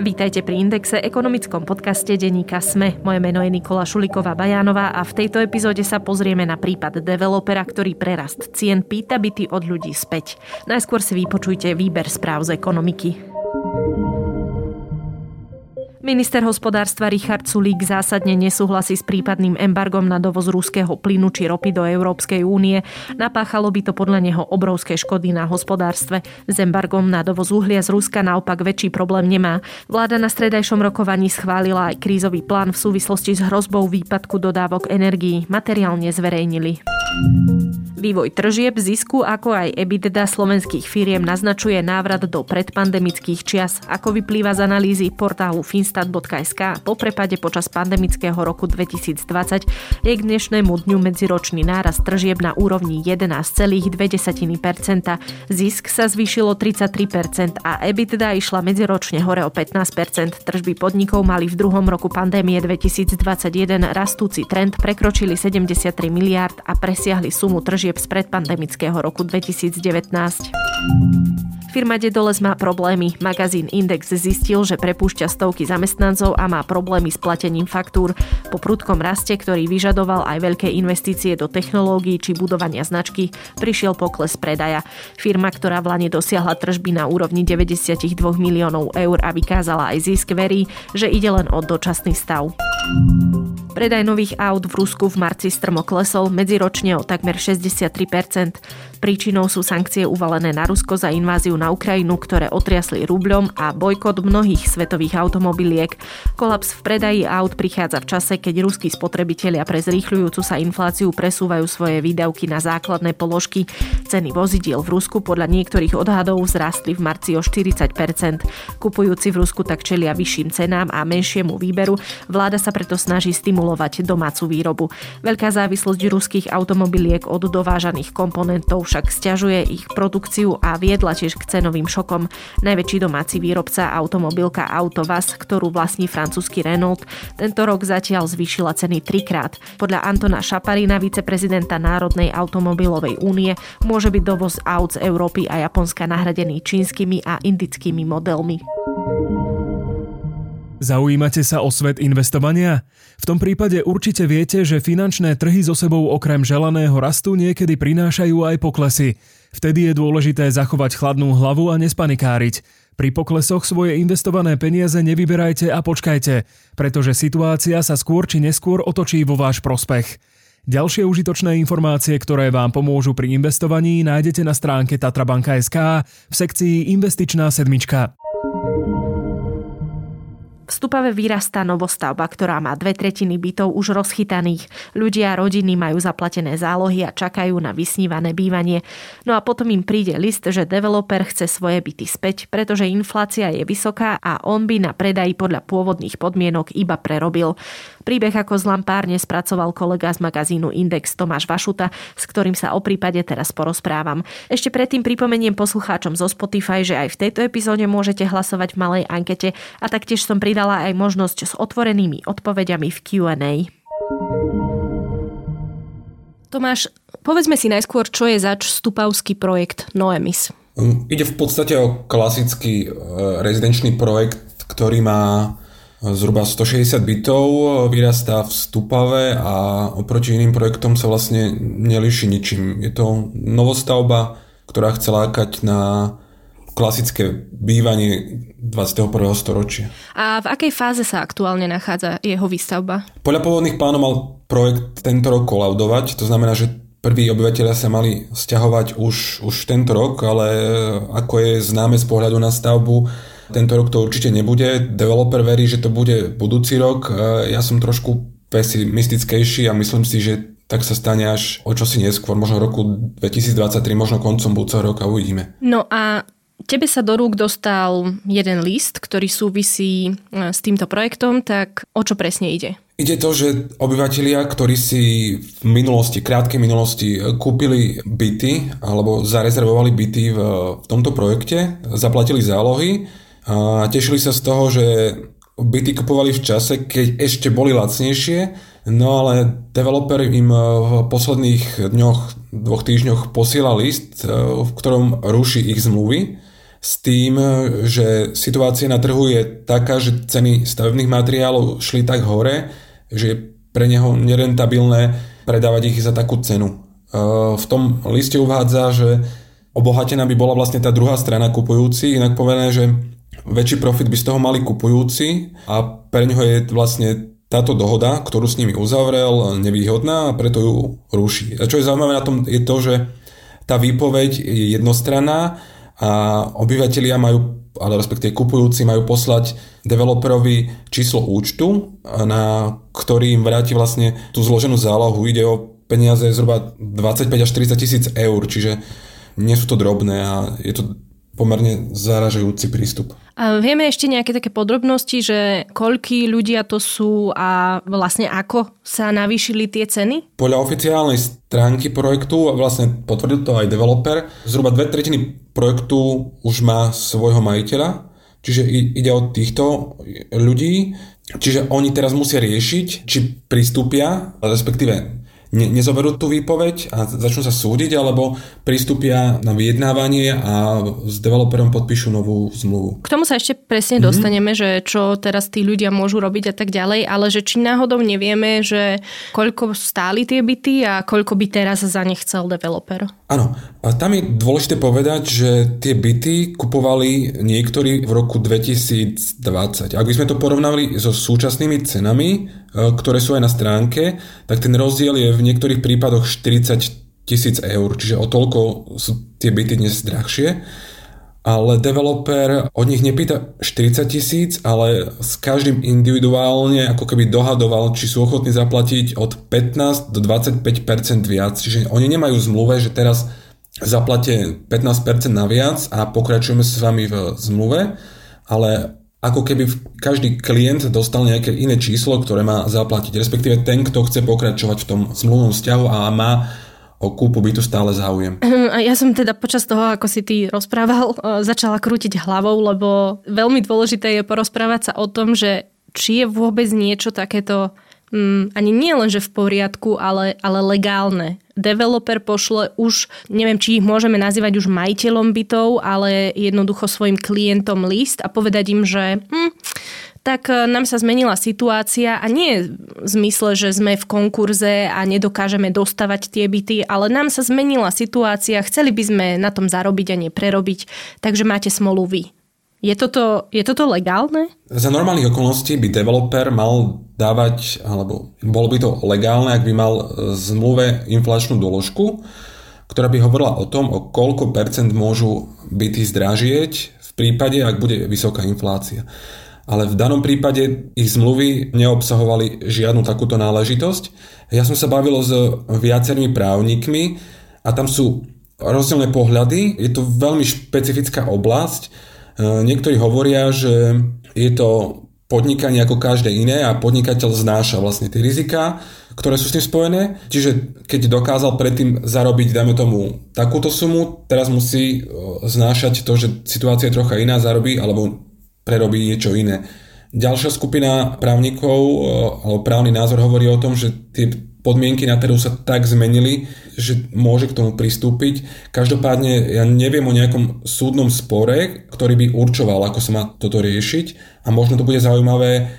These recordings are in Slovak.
Vítajte pri Indexe, ekonomickom podcaste denníka SME. Moje meno je Nikola Šuliková Bajánová a v tejto epizóde sa pozrieme na prípad developera, ktorý prerast cien pýta byty od ľudí späť. Najskôr si vypočujte výber správ z ekonomiky. Minister hospodárstva Richard Sulík zásadne nesúhlasí s prípadným embargom na dovoz ruského plynu či ropy do Európskej únie. Napáchalo by to podľa neho obrovské škody na hospodárstve. S embargom na dovoz uhlia z Ruska naopak väčší problém nemá. Vláda na stredajšom rokovaní schválila aj krízový plán v súvislosti s hrozbou výpadku dodávok energií. Materiálne zverejnili. Vývoj tržieb, zisku ako aj EBITDA slovenských firiem naznačuje návrat do predpandemických čias, ako vyplýva z analýzy portálu finstat.sk. Po prepade počas pandemického roku 2020 je k dnešnému dňu medziročný náraz tržieb na úrovni 11,2%. Zisk sa zvýšilo 33% a EBITDA išla medziročne hore o 15%. Tržby podnikov mali v druhom roku pandémie 2021 rastúci trend, prekročili 73 miliard a presiahli sumu tržieb služieb z predpandemického roku 2019. Firma Dedoles má problémy. Magazín Index zistil, že prepúšťa stovky zamestnancov a má problémy s platením faktúr. Po prudkom raste, ktorý vyžadoval aj veľké investície do technológií či budovania značky, prišiel pokles predaja. Firma, ktorá v Lani dosiahla tržby na úrovni 92 miliónov eur a vykázala aj zisk, verí, že ide len o dočasný stav. Predaj nových aut v Rusku v marci strmo klesol medziročne o takmer 63%. Príčinou sú sankcie uvalené na Rusko za inváziu na Ukrajinu, ktoré otriasli rubľom a bojkot mnohých svetových automobiliek. Kolaps v predaji aut prichádza v čase, keď ruskí spotrebitelia pre zrýchľujúcu sa infláciu presúvajú svoje výdavky na základné položky. Ceny vozidiel v Rusku podľa niektorých odhadov vzrastli v marci o 40%. Kupujúci v Rusku tak čelia vyšším cenám a menšiemu výberu. Vláda sa preto snaží stimulovať domácu výrobu. Veľká závislosť ruských automobiliek od dovážaných komponentov však stiažuje ich produkciu a viedla tiež k cenovým šokom. Najväčší domáci výrobca automobilka Autovaz, ktorú vlastní francúzsky Renault, tento rok zatiaľ zvýšila ceny trikrát. Podľa Antona Šaparina, viceprezidenta Národnej automobilovej únie, môže byť dovoz aut z Európy a Japonska nahradený čínskymi a indickými modelmi. Zaujímate sa o svet investovania? V tom prípade určite viete, že finančné trhy so sebou okrem želaného rastu niekedy prinášajú aj poklesy. Vtedy je dôležité zachovať chladnú hlavu a nespanikáriť. Pri poklesoch svoje investované peniaze nevyberajte a počkajte, pretože situácia sa skôr či neskôr otočí vo váš prospech. Ďalšie užitočné informácie, ktoré vám pomôžu pri investovaní, nájdete na stránke tatrabanka.sk v sekcii Investičná sedmička. V Stupave vyrastá novostavba, ktorá má dve tretiny bytov už rozchytaných. Ľudia a rodiny majú zaplatené zálohy a čakajú na vysnívané bývanie. No a potom im príde list, že developer chce svoje byty späť, pretože inflácia je vysoká a on by na predaji podľa pôvodných podmienok iba prerobil. Príbeh ako z lampárne spracoval kolega z magazínu Index Tomáš Vašuta, s ktorým sa o prípade teraz porozprávam. Ešte predtým pripomeniem poslucháčom zo Spotify, že aj v tejto epizóde môžete hlasovať v malej ankete a taktiež som pridal pridala aj možnosť s otvorenými odpovediami v Q&A. Tomáš, povedzme si najskôr, čo je zač stupavský projekt Noemis. Um, ide v podstate o klasický uh, rezidenčný projekt, ktorý má zhruba 160 bytov, vyrastá v Stupave a oproti iným projektom sa vlastne nelíši ničím. Je to novostavba, ktorá chce lákať na klasické bývanie 21. storočia. A v akej fáze sa aktuálne nachádza jeho výstavba? Podľa pôvodných plánov mal projekt tento rok kolaudovať, to znamená, že prví obyvateľia sa mali stiahovať už, už tento rok, ale ako je známe z pohľadu na stavbu, tento rok to určite nebude. Developer verí, že to bude budúci rok. Ja som trošku pesimistickejší a myslím si, že tak sa stane až o čosi neskôr, možno roku 2023, možno koncom budúceho roka uvidíme. No a Tebe sa do rúk dostal jeden list, ktorý súvisí e, s týmto projektom, tak o čo presne ide? Ide to, že obyvatelia, ktorí si v minulosti, krátkej minulosti e, kúpili byty alebo zarezervovali byty v, v tomto projekte, zaplatili zálohy a tešili sa z toho, že byty kupovali v čase, keď ešte boli lacnejšie, No ale developer im e, v posledných dňoch, dvoch týždňoch posiela list, v ktorom ruší ich zmluvy s tým, že situácia na trhu je taká, že ceny stavebných materiálov šli tak hore, že je pre neho nerentabilné predávať ich za takú cenu. V tom liste uvádza, že obohatená by bola vlastne tá druhá strana kupujúci, inak povedané, že väčší profit by z toho mali kupujúci a pre neho je vlastne táto dohoda, ktorú s nimi uzavrel, nevýhodná a preto ju ruší. A čo je zaujímavé na tom je to, že tá výpoveď je jednostranná a obyvateľia majú, ale respektíve kupujúci majú poslať developerovi číslo účtu, na ktorý im vráti vlastne tú zloženú zálohu. Ide o peniaze zhruba 25 až 40 tisíc eur, čiže nie sú to drobné a je to pomerne zaražujúci prístup. A vieme ešte nejaké také podrobnosti, že koľkí ľudia to sú a vlastne ako sa navýšili tie ceny? Podľa oficiálnej stránky projektu, a vlastne potvrdil to aj developer, zhruba dve tretiny projektu už má svojho majiteľa, čiže ide o týchto ľudí, čiže oni teraz musia riešiť, či pristúpia, respektíve ne, nezoberú tú výpoveď a začnú sa súdiť, alebo pristúpia na vyjednávanie a s developerom podpíšu novú zmluvu. K tomu sa ešte presne mm-hmm. dostaneme, že čo teraz tí ľudia môžu robiť a tak ďalej, ale že či náhodou nevieme, že koľko stáli tie byty a koľko by teraz za ne chcel developer. Áno, a tam je dôležité povedať, že tie byty kupovali niektorí v roku 2020. Ak by sme to porovnali so súčasnými cenami, ktoré sú aj na stránke, tak ten rozdiel je v niektorých prípadoch 40 tisíc eur, čiže o toľko sú tie byty dnes drahšie ale developer od nich nepýta 40 tisíc, ale s každým individuálne ako keby dohadoval, či sú ochotní zaplatiť od 15 do 25% viac. Čiže oni nemajú zmluve, že teraz zaplatie 15% naviac a pokračujeme s vami v zmluve, ale ako keby každý klient dostal nejaké iné číslo, ktoré má zaplatiť, respektíve ten, kto chce pokračovať v tom zmluvnom vzťahu a má o kúpu bytu stále záujem. A ja som teda počas toho, ako si ty rozprával, e, začala krútiť hlavou, lebo veľmi dôležité je porozprávať sa o tom, že či je vôbec niečo takéto mm, ani nie len, že v poriadku, ale, ale legálne. Developer pošle už, neviem, či ich môžeme nazývať už majiteľom bytov, ale jednoducho svojim klientom list a povedať im, že hm, tak e, nám sa zmenila situácia a nie v zmysle, že sme v konkurze a nedokážeme dostavať tie byty, ale nám sa zmenila situácia, chceli by sme na tom zarobiť a neprerobiť, takže máte smolu vy. Je toto, je toto legálne? Za normálnych okolností by developer mal dávať, alebo bolo by to legálne, ak by mal v zmluve inflačnú doložku, ktorá by hovorila o tom, o koľko percent môžu byty zdražieť v prípade, ak bude vysoká inflácia ale v danom prípade ich zmluvy neobsahovali žiadnu takúto náležitosť. Ja som sa bavil s viacerými právnikmi a tam sú rozdielne pohľady. Je to veľmi špecifická oblasť. E, niektorí hovoria, že je to podnikanie ako každé iné a podnikateľ znáša vlastne tie rizika, ktoré sú s tým spojené. Čiže keď dokázal predtým zarobiť, dajme tomu, takúto sumu, teraz musí e, znášať to, že situácia je trocha iná, zarobí alebo prerobí niečo iné. Ďalšia skupina právnikov eh, alebo právny názor hovorí o tom, že tie podmienky na trhu sa tak zmenili, že môže k tomu pristúpiť. Každopádne ja neviem o nejakom súdnom spore, ktorý by určoval, ako sa má toto riešiť a možno to bude zaujímavé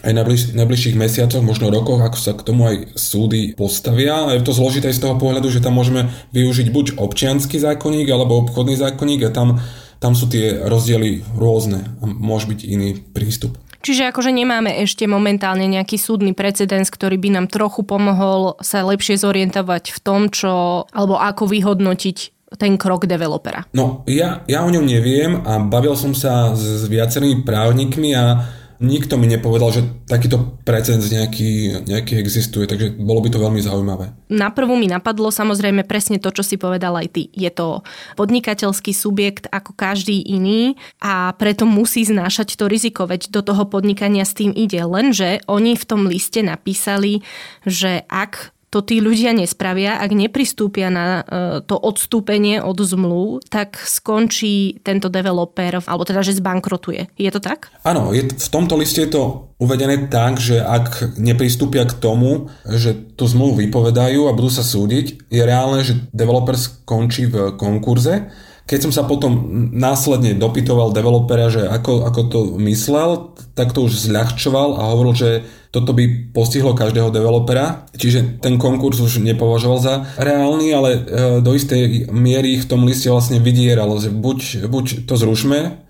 aj na bliž, najbližších mesiacoch, možno rokoch, ako sa k tomu aj súdy postavia. A je to zložité z toho pohľadu, že tam môžeme využiť buď občianský zákonník alebo obchodný zákonník a tam tam sú tie rozdiely rôzne a môže byť iný prístup. Čiže akože nemáme ešte momentálne nejaký súdny precedens, ktorý by nám trochu pomohol sa lepšie zorientovať v tom, čo, alebo ako vyhodnotiť ten krok developera. No, ja, ja o ňom neviem a bavil som sa s, s viacerými právnikmi a nikto mi nepovedal, že takýto precedens nejaký, nejaký existuje, takže bolo by to veľmi zaujímavé. Na prvú mi napadlo samozrejme presne to, čo si povedal aj ty. Je to podnikateľský subjekt ako každý iný a preto musí znášať to riziko, veď do toho podnikania s tým ide. Lenže oni v tom liste napísali, že ak to tí ľudia nespravia, ak nepristúpia na e, to odstúpenie od zmluv, tak skončí tento developer, alebo teda, že zbankrotuje. Je to tak? Áno, je, v tomto liste je to uvedené tak, že ak nepristúpia k tomu, že tú zmluvu vypovedajú a budú sa súdiť, je reálne, že developer skončí v konkurze, keď som sa potom následne dopytoval developera, že ako, ako to myslel, tak to už zľahčoval a hovoril, že toto by postihlo každého developera, čiže ten konkurs už nepovažoval za reálny, ale e, do istej miery v tom liste vlastne vydieral, že buď, buď to zrušme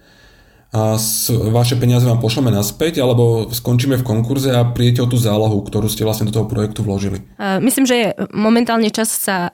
a vaše peniaze vám pošleme naspäť, alebo skončíme v konkurze a prijete o tú zálohu, ktorú ste vlastne do toho projektu vložili. Myslím, že je momentálne čas sa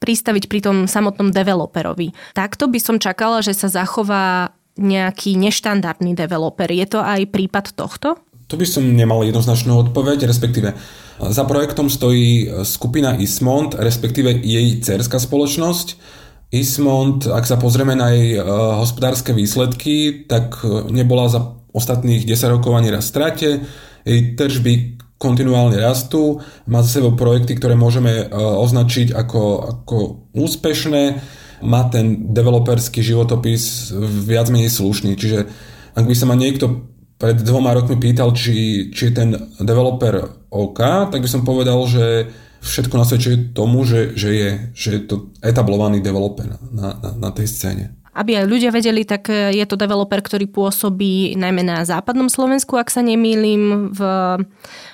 pristaviť pri tom samotnom developerovi. Takto by som čakala, že sa zachová nejaký neštandardný developer. Je to aj prípad tohto? Tu by som nemal jednoznačnú odpoveď, respektíve za projektom stojí skupina Ismont, respektíve jej cerská spoločnosť. Ismont, ak sa pozrieme na jej e, hospodárske výsledky, tak nebola za ostatných 10 rokov ani raz strate. Jej tržby kontinuálne rastú, má za sebou projekty, ktoré môžeme e, označiť ako, ako úspešné, má ten developerský životopis viac menej slušný, čiže ak by sa ma niekto pred dvoma rokmi pýtal, či, či je ten developer OK, tak by som povedal, že všetko nasvedčuje tomu, že, že, je, že je to etablovaný developer na, na, na tej scéne. Aby aj ľudia vedeli, tak e, je to developer, ktorý pôsobí najmä na západnom Slovensku, ak sa nemýlim, v,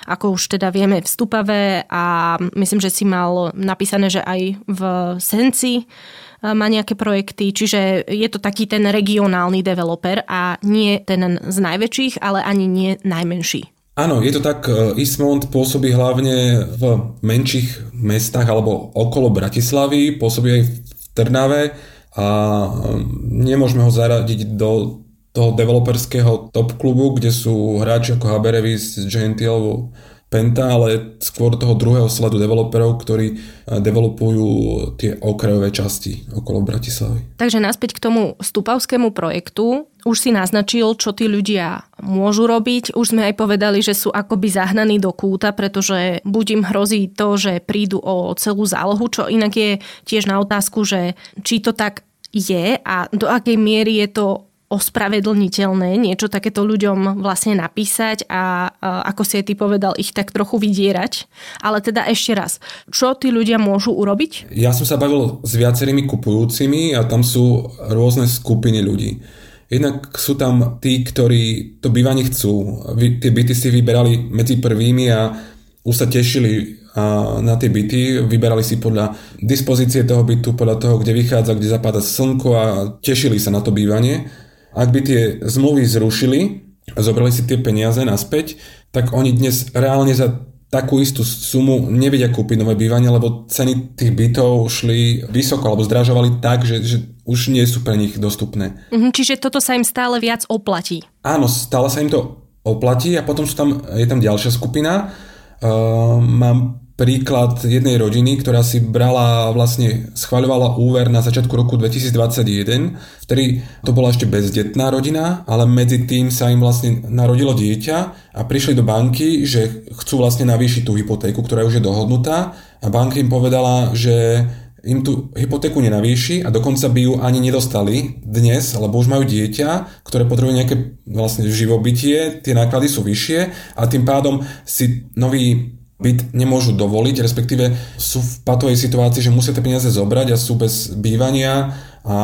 ako už teda vieme, v Stupave a myslím, že si mal napísané, že aj v Senci e, má nejaké projekty, čiže je to taký ten regionálny developer a nie ten z najväčších, ale ani nie najmenší. Áno, je to tak, Ismont pôsobí hlavne v menších mestách alebo okolo Bratislavy, pôsobí aj v Trnave, a nemôžeme ho zaradiť do toho developerského top klubu, kde sú hráči ako Haberevis, Gentil Penta, ale skôr toho druhého sledu developerov, ktorí developujú tie okrajové časti okolo Bratislavy. Takže naspäť k tomu stupavskému projektu. Už si naznačil, čo tí ľudia môžu robiť. Už sme aj povedali, že sú akoby zahnaní do kúta, pretože buď im hrozí to, že prídu o celú zálohu, čo inak je tiež na otázku, že či to tak je a do akej miery je to ospravedlniteľné niečo takéto ľuďom vlastne napísať a, a ako si aj ty povedal, ich tak trochu vydierať. Ale teda ešte raz, čo tí ľudia môžu urobiť? Ja som sa bavil s viacerými kupujúcimi a tam sú rôzne skupiny ľudí. Jednak sú tam tí, ktorí to bývanie chcú. Tie byty si vyberali medzi prvými a už sa tešili na tie byty, vyberali si podľa dispozície toho bytu, podľa toho, kde vychádza, kde zapadá slnko a tešili sa na to bývanie. Ak by tie zmluvy zrušili a zobrali si tie peniaze naspäť, tak oni dnes reálne za takú istú sumu nevedia kúpiť nové bývanie, lebo ceny tých bytov šli vysoko alebo zdražovali tak, že, že už nie sú pre nich dostupné. Mhm, čiže toto sa im stále viac oplatí. Áno, stále sa im to oplatí a potom sú tam, je tam ďalšia skupina. Uh, mám príklad jednej rodiny, ktorá si brala vlastne, schváľovala úver na začiatku roku 2021, vtedy to bola ešte bezdetná rodina, ale medzi tým sa im vlastne narodilo dieťa a prišli do banky, že chcú vlastne navýšiť tú hypotéku, ktorá už je dohodnutá. A banka im povedala, že im tú hypotéku nenavýši a dokonca by ju ani nedostali dnes, lebo už majú dieťa, ktoré potrebuje nejaké vlastne živobytie, tie náklady sú vyššie a tým pádom si nový byt nemôžu dovoliť, respektíve sú v patovej situácii, že musia tie peniaze zobrať a sú bez bývania a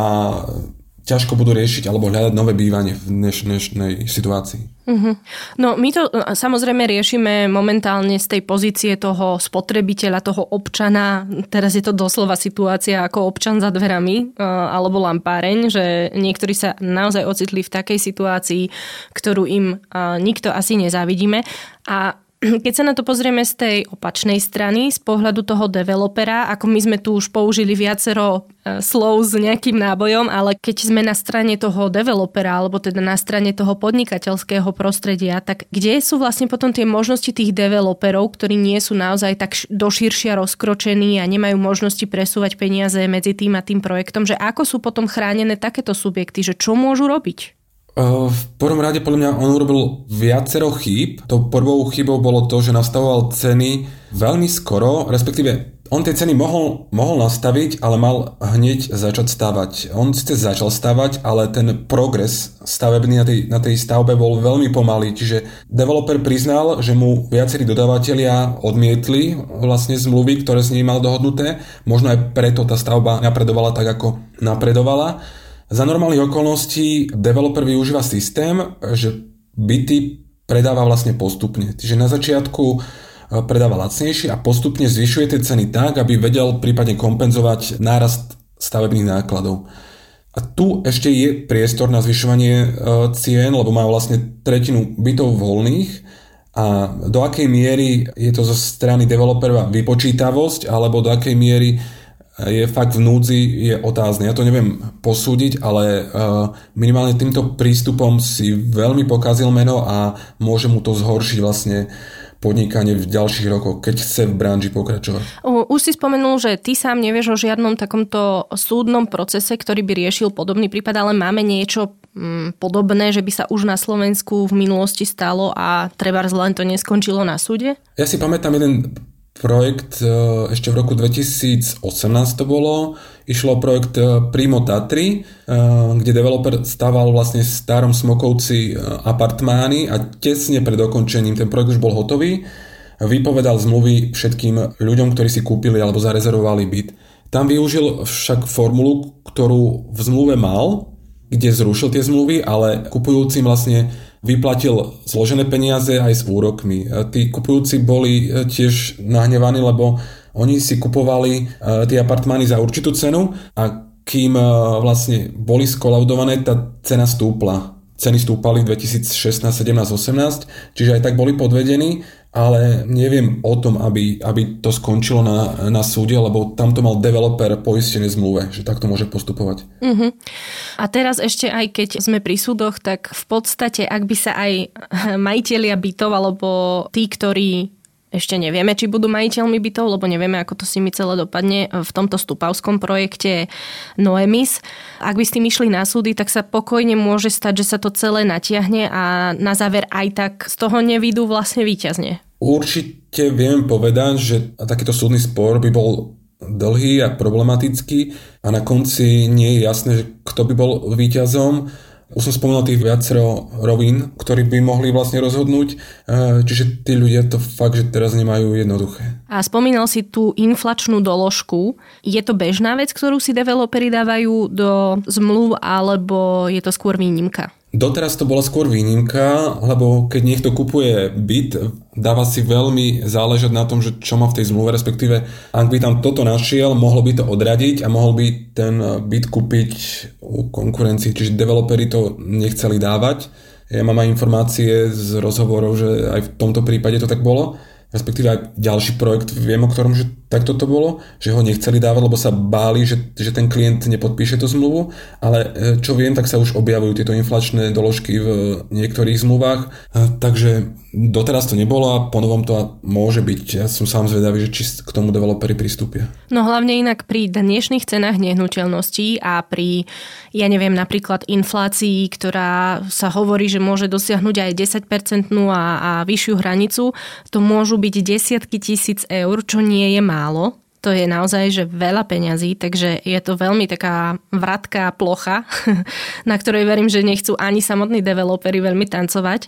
ťažko budú riešiť alebo hľadať nové bývanie v dneš, dnešnej situácii. Uh-huh. No my to e, samozrejme riešime momentálne z tej pozície toho spotrebiteľa, toho občana. Teraz je to doslova situácia ako občan za dverami e, alebo lampáreň, že niektorí sa naozaj ocitli v takej situácii, ktorú im e, nikto asi nezávidíme. A keď sa na to pozrieme z tej opačnej strany, z pohľadu toho developera, ako my sme tu už použili viacero e, slov s nejakým nábojom, ale keď sme na strane toho developera, alebo teda na strane toho podnikateľského prostredia, tak kde sú vlastne potom tie možnosti tých developerov, ktorí nie sú naozaj tak doširšia rozkročení a nemajú možnosti presúvať peniaze medzi tým a tým projektom, že ako sú potom chránené takéto subjekty, že čo môžu robiť? V prvom rade podľa mňa on urobil viacero chýb. To prvou chybou bolo to, že nastavoval ceny veľmi skoro, respektíve on tie ceny mohol, mohol nastaviť, ale mal hneď začať stavať. On síce začal stavať, ale ten progres stavebný na tej, na tej stavbe bol veľmi pomalý, čiže developer priznal, že mu viacerí dodávateľia odmietli vlastne zmluvy, ktoré s ním mal dohodnuté. Možno aj preto tá stavba napredovala tak, ako napredovala Za normálnych okolností developer využíva systém, že byty predáva vlastne postupne. Čiže na začiatku e, predáva lacnejšie a postupne zvyšuje tie ceny tak, aby vedel prípadne kompenzovať nárast stavebných nákladov. A tu ešte je priestor na zvyšovanie e, cien, lebo má vlastne tretinu bytov voľných a do akej miery je to zo strany developera vypočítavosť alebo do akej miery je fakt v núdzi, je otázne. Ja to neviem posúdiť, ale uh, minimálne týmto prístupom si veľmi pokazil meno a môže mu to zhoršiť vlastne podnikanie v ďalších rokoch, keď chce v branži pokračovať. Už si spomenul, že ty sám nevieš o žiadnom takomto súdnom procese, ktorý by riešil podobný prípad, ale máme niečo mm, podobné, že by sa už na Slovensku v minulosti stalo a treba len to neskončilo na súde? Ja si pamätám jeden projekt e, ešte v roku 2018 to bolo. Išlo projekt e, Primo Tatry, e, kde developer stával vlastne v starom Smokovci apartmány a tesne pred dokončením ten projekt už bol hotový. Vypovedal zmluvy všetkým ľuďom, ktorí si kúpili alebo zarezervovali byt. Tam využil však formulu, ktorú v zmluve mal, kde zrušil tie zmluvy, ale kupujúcim vlastne vyplatil zložené peniaze aj s úrokmi. Tí kupujúci boli e, tiež nahnevaní, lebo oni si kupovali e, tie apartmány za určitú cenu a kým e, vlastne boli skolaudované, tá cena stúpla. Ceny stúpali v 2016, 17, 18, čiže aj tak boli podvedení ale neviem o tom, aby, aby to skončilo na, na súde, lebo tam to mal developer poistené zmluve, že takto môže postupovať. Uh-huh. A teraz ešte aj keď sme pri súdoch, tak v podstate, ak by sa aj majiteľia bytov alebo tí, ktorí ešte nevieme, či budú majiteľmi bytov, lebo nevieme, ako to s nimi celé dopadne v tomto stupavskom projekte Noemis. Ak by s tým išli na súdy, tak sa pokojne môže stať, že sa to celé natiahne a na záver aj tak z toho nevidú vlastne výťazne. Určite viem povedať, že takýto súdny spor by bol dlhý a problematický a na konci nie je jasné, že kto by bol víťazom už som spomínal tých viacero rovín, ktorí by mohli vlastne rozhodnúť, e, čiže tí ľudia to fakt, že teraz nemajú jednoduché. A spomínal si tú inflačnú doložku. Je to bežná vec, ktorú si developeri dávajú do zmluv, alebo je to skôr výnimka? Doteraz to bola skôr výnimka, lebo keď niekto kupuje byt, dáva si veľmi záležať na tom, že čo má v tej zmluve, respektíve ak by tam toto našiel, mohlo by to odradiť a mohol by ten byt kúpiť u konkurencii, čiže developeri to nechceli dávať. Ja mám aj informácie z rozhovorov, že aj v tomto prípade to tak bolo respektíve aj ďalší projekt, viem o ktorom, že takto to bolo, že ho nechceli dávať, lebo sa báli, že, že ten klient nepodpíše tú zmluvu, ale e, čo viem, tak sa už objavujú tieto inflačné doložky v niektorých zmluvách, takže doteraz to nebolo a ponovom to môže byť. Ja som sám zvedavý, že či k tomu developeri pristúpia. No hlavne inak pri dnešných cenách nehnuteľností a pri, ja neviem, napríklad inflácii, ktorá sa hovorí, že môže dosiahnuť aj 10% a, a vyššiu hranicu, to môžu byť desiatky tisíc eur, čo nie je málo. To je naozaj že veľa peňazí, takže je to veľmi taká vratká plocha, na ktorej verím, že nechcú ani samotní developeri veľmi tancovať.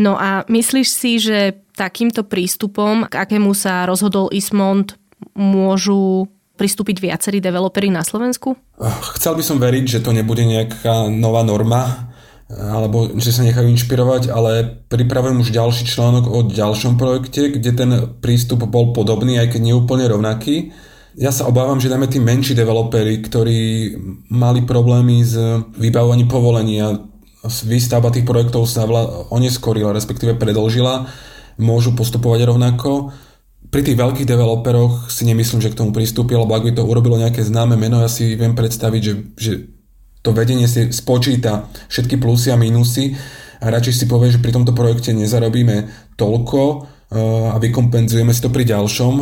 No a myslíš si, že takýmto prístupom, k akému sa rozhodol Ismond, môžu pristúpiť viacerí developeri na Slovensku? Chcel by som veriť, že to nebude nejaká nová norma, alebo že sa nechajú inšpirovať, ale pripravujem už ďalší článok o ďalšom projekte, kde ten prístup bol podobný, aj keď nie úplne rovnaký. Ja sa obávam, že dáme tí menší developeri, ktorí mali problémy s vybavovaním povolenia, výstavba tých projektov sa oneskorila, respektíve predlžila, môžu postupovať rovnako. Pri tých veľkých developeroch si nemyslím, že k tomu pristúpi, lebo ak by to urobilo nejaké známe meno, ja si viem predstaviť, že, že to vedenie si spočíta všetky plusy a minusy a radšej si povie, že pri tomto projekte nezarobíme toľko eh, a vykompenzujeme si to pri ďalšom,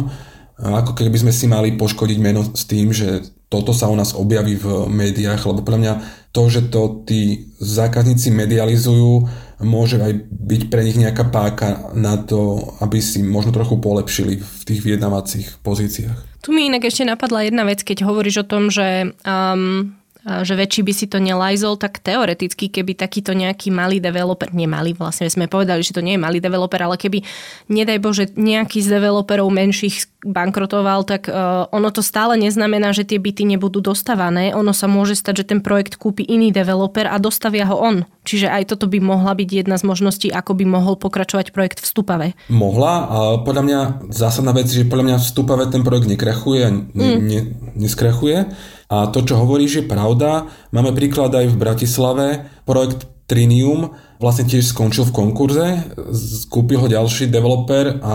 ako keby sme si mali poškodiť meno s tým, že toto sa u nás objaví v médiách, lebo pre mňa to, že to tí zákazníci medializujú, môže aj byť pre nich nejaká páka na to, aby si možno trochu polepšili v tých vyjednávacích pozíciách. Tu mi inak ešte napadla jedna vec, keď hovoríš o tom, že um, že väčší by si to nelajzol, tak teoreticky, keby takýto nejaký malý developer, nemalý, vlastne sme povedali, že to nie je malý developer, ale keby, nedaj Bože, nejaký z developerov menších bankrotoval, tak uh, ono to stále neznamená, že tie byty nebudú dostávané. Ono sa môže stať, že ten projekt kúpi iný developer a dostavia ho on. Čiže aj toto by mohla byť jedna z možností, ako by mohol pokračovať projekt v Stupave. Mohla, ale podľa mňa zásadná vec, že podľa mňa v Stupave ten projekt nekrachuje a ne, mm. ne, neskrachuje. A to, čo hovoríš, je pravda. Máme príklad aj v Bratislave. Projekt Trinium vlastne tiež skončil v konkurze, kúpil ho ďalší developer a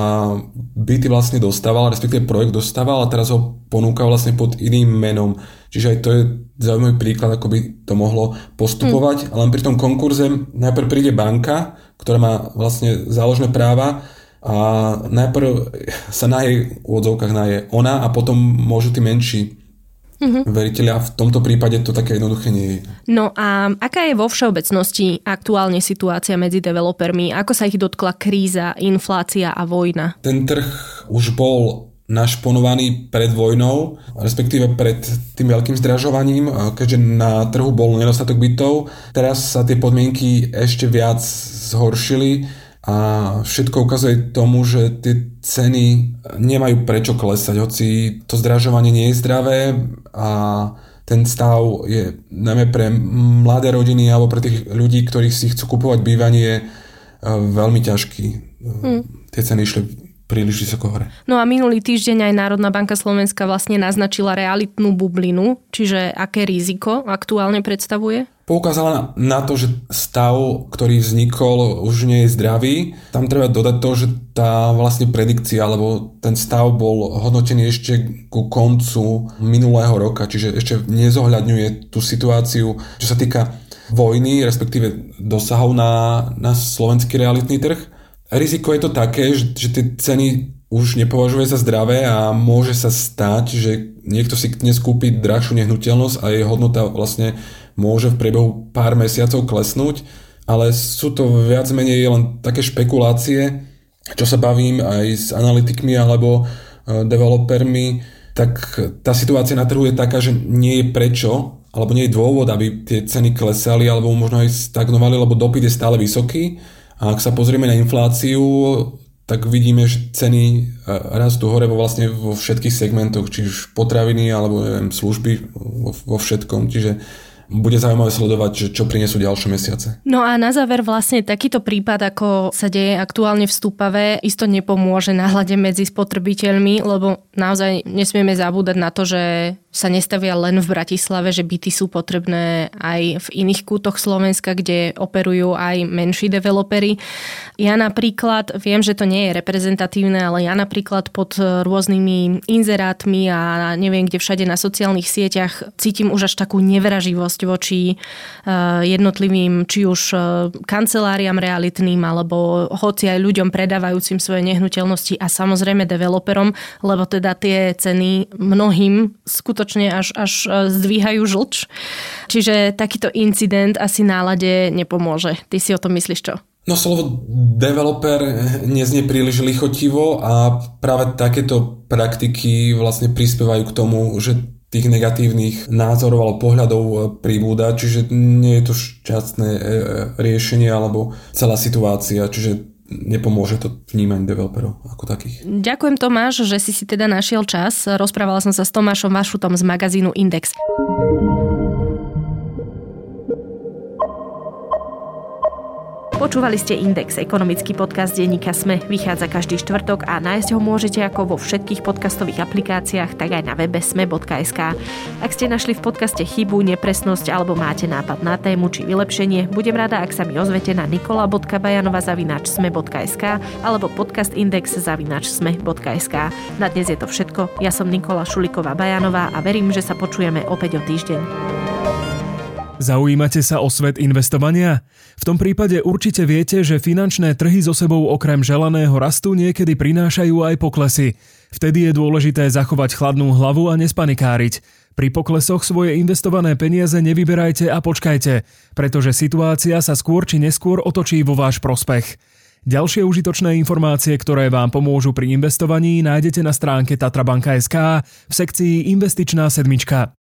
byty vlastne dostával, respektíve projekt dostával a teraz ho ponúka vlastne pod iným menom. Čiže aj to je zaujímavý príklad, ako by to mohlo postupovať. Mm. Len pri tom konkurze najprv príde banka, ktorá má vlastne záložné práva a najprv sa na jej úvodzovkách naje ona a potom môžu tí menší mm-hmm. veriteľia. V tomto prípade to také jednoduché nie je. No a aká je vo všeobecnosti aktuálne situácia medzi developermi? Ako sa ich dotkla kríza, inflácia a vojna? Ten trh už bol našponovaný pred vojnou, respektíve pred tým veľkým zdražovaním, keďže na trhu bol nedostatok bytov. Teraz sa tie podmienky ešte viac zhoršili a všetko ukazuje tomu, že tie ceny nemajú prečo klesať, hoci to zdražovanie nie je zdravé a ten stav je najmä pre mladé rodiny alebo pre tých ľudí, ktorí si chcú kupovať bývanie e, veľmi ťažký. Hmm. Tie ceny išli príliš vysoko hore. No a minulý týždeň aj Národná banka Slovenska vlastne naznačila realitnú bublinu, čiže aké riziko aktuálne predstavuje? Poukázala na, to, že stav, ktorý vznikol, už nie je zdravý. Tam treba dodať to, že tá vlastne predikcia, alebo ten stav bol hodnotený ešte ku koncu minulého roka, čiže ešte nezohľadňuje tú situáciu, čo sa týka vojny, respektíve dosahov na, na slovenský realitný trh. Riziko je to také, že, že tie ceny už nepovažuje za zdravé a môže sa stať, že niekto si dnes kúpi drahšiu nehnuteľnosť a jej hodnota vlastne môže v priebehu pár mesiacov klesnúť, ale sú to viac menej len také špekulácie, čo sa bavím aj s analytikmi alebo e, developermi, tak tá situácia na trhu je taká, že nie je prečo, alebo nie je dôvod, aby tie ceny klesali alebo možno aj stagnovali, lebo dopyt je stále vysoký. A ak sa pozrieme na infláciu, tak vidíme, že ceny e, rastú hore vo vlastne vo všetkých segmentoch, či už potraviny alebo neviem, služby, vo, vo všetkom. Čiže bude zaujímavé sledovať, že čo prinesú ďalšie mesiace. No a na záver vlastne takýto prípad, ako sa deje aktuálne v Stupave, isto nepomôže náhľade medzi spotrebiteľmi, lebo naozaj nesmieme zabúdať na to, že sa nestavia len v Bratislave, že byty sú potrebné aj v iných kútoch Slovenska, kde operujú aj menší developery. Ja napríklad, viem, že to nie je reprezentatívne, ale ja napríklad pod rôznymi inzerátmi a neviem kde všade na sociálnych sieťach cítim už až takú nevraživosť voči eh, jednotlivým, či už eh, kanceláriám realitným, alebo hoci aj ľuďom predávajúcim svoje nehnuteľnosti a samozrejme developerom, lebo teda tie ceny mnohým skutočne skutočne až, až e, zdvíhajú žlč. Čiže takýto incident asi nálade nepomôže. Ty si o tom myslíš čo? No slovo developer neznie príliš lichotivo a práve takéto praktiky vlastne prispievajú k tomu, že tých negatívnych názorov alebo pohľadov e, pribúda, čiže nie je to šťastné e, riešenie alebo celá situácia, čiže nepomôže to vnímať developerov ako takých. Ďakujem Tomáš, že si si teda našiel čas. Rozprávala som sa s Tomášom Vašutom z magazínu Index. Počúvali ste Index, ekonomický podcast denníka Sme. Vychádza každý štvrtok a nájsť ho môžete ako vo všetkých podcastových aplikáciách, tak aj na webe sme.sk. Ak ste našli v podcaste chybu, nepresnosť alebo máte nápad na tému či vylepšenie, budem rada, ak sa mi ozvete na nikola.bajanova.sme.sk alebo podcastindex.sme.sk. Na dnes je to všetko. Ja som Nikola Šuliková Bajanová a verím, že sa počujeme opäť o týždeň. Zaujímate sa o svet investovania? V tom prípade určite viete, že finančné trhy so sebou okrem želaného rastu niekedy prinášajú aj poklesy. Vtedy je dôležité zachovať chladnú hlavu a nespanikáriť. Pri poklesoch svoje investované peniaze nevyberajte a počkajte, pretože situácia sa skôr či neskôr otočí vo váš prospech. Ďalšie užitočné informácie, ktoré vám pomôžu pri investovaní, nájdete na stránke tatrabanka.sk v sekcii Investičná sedmička.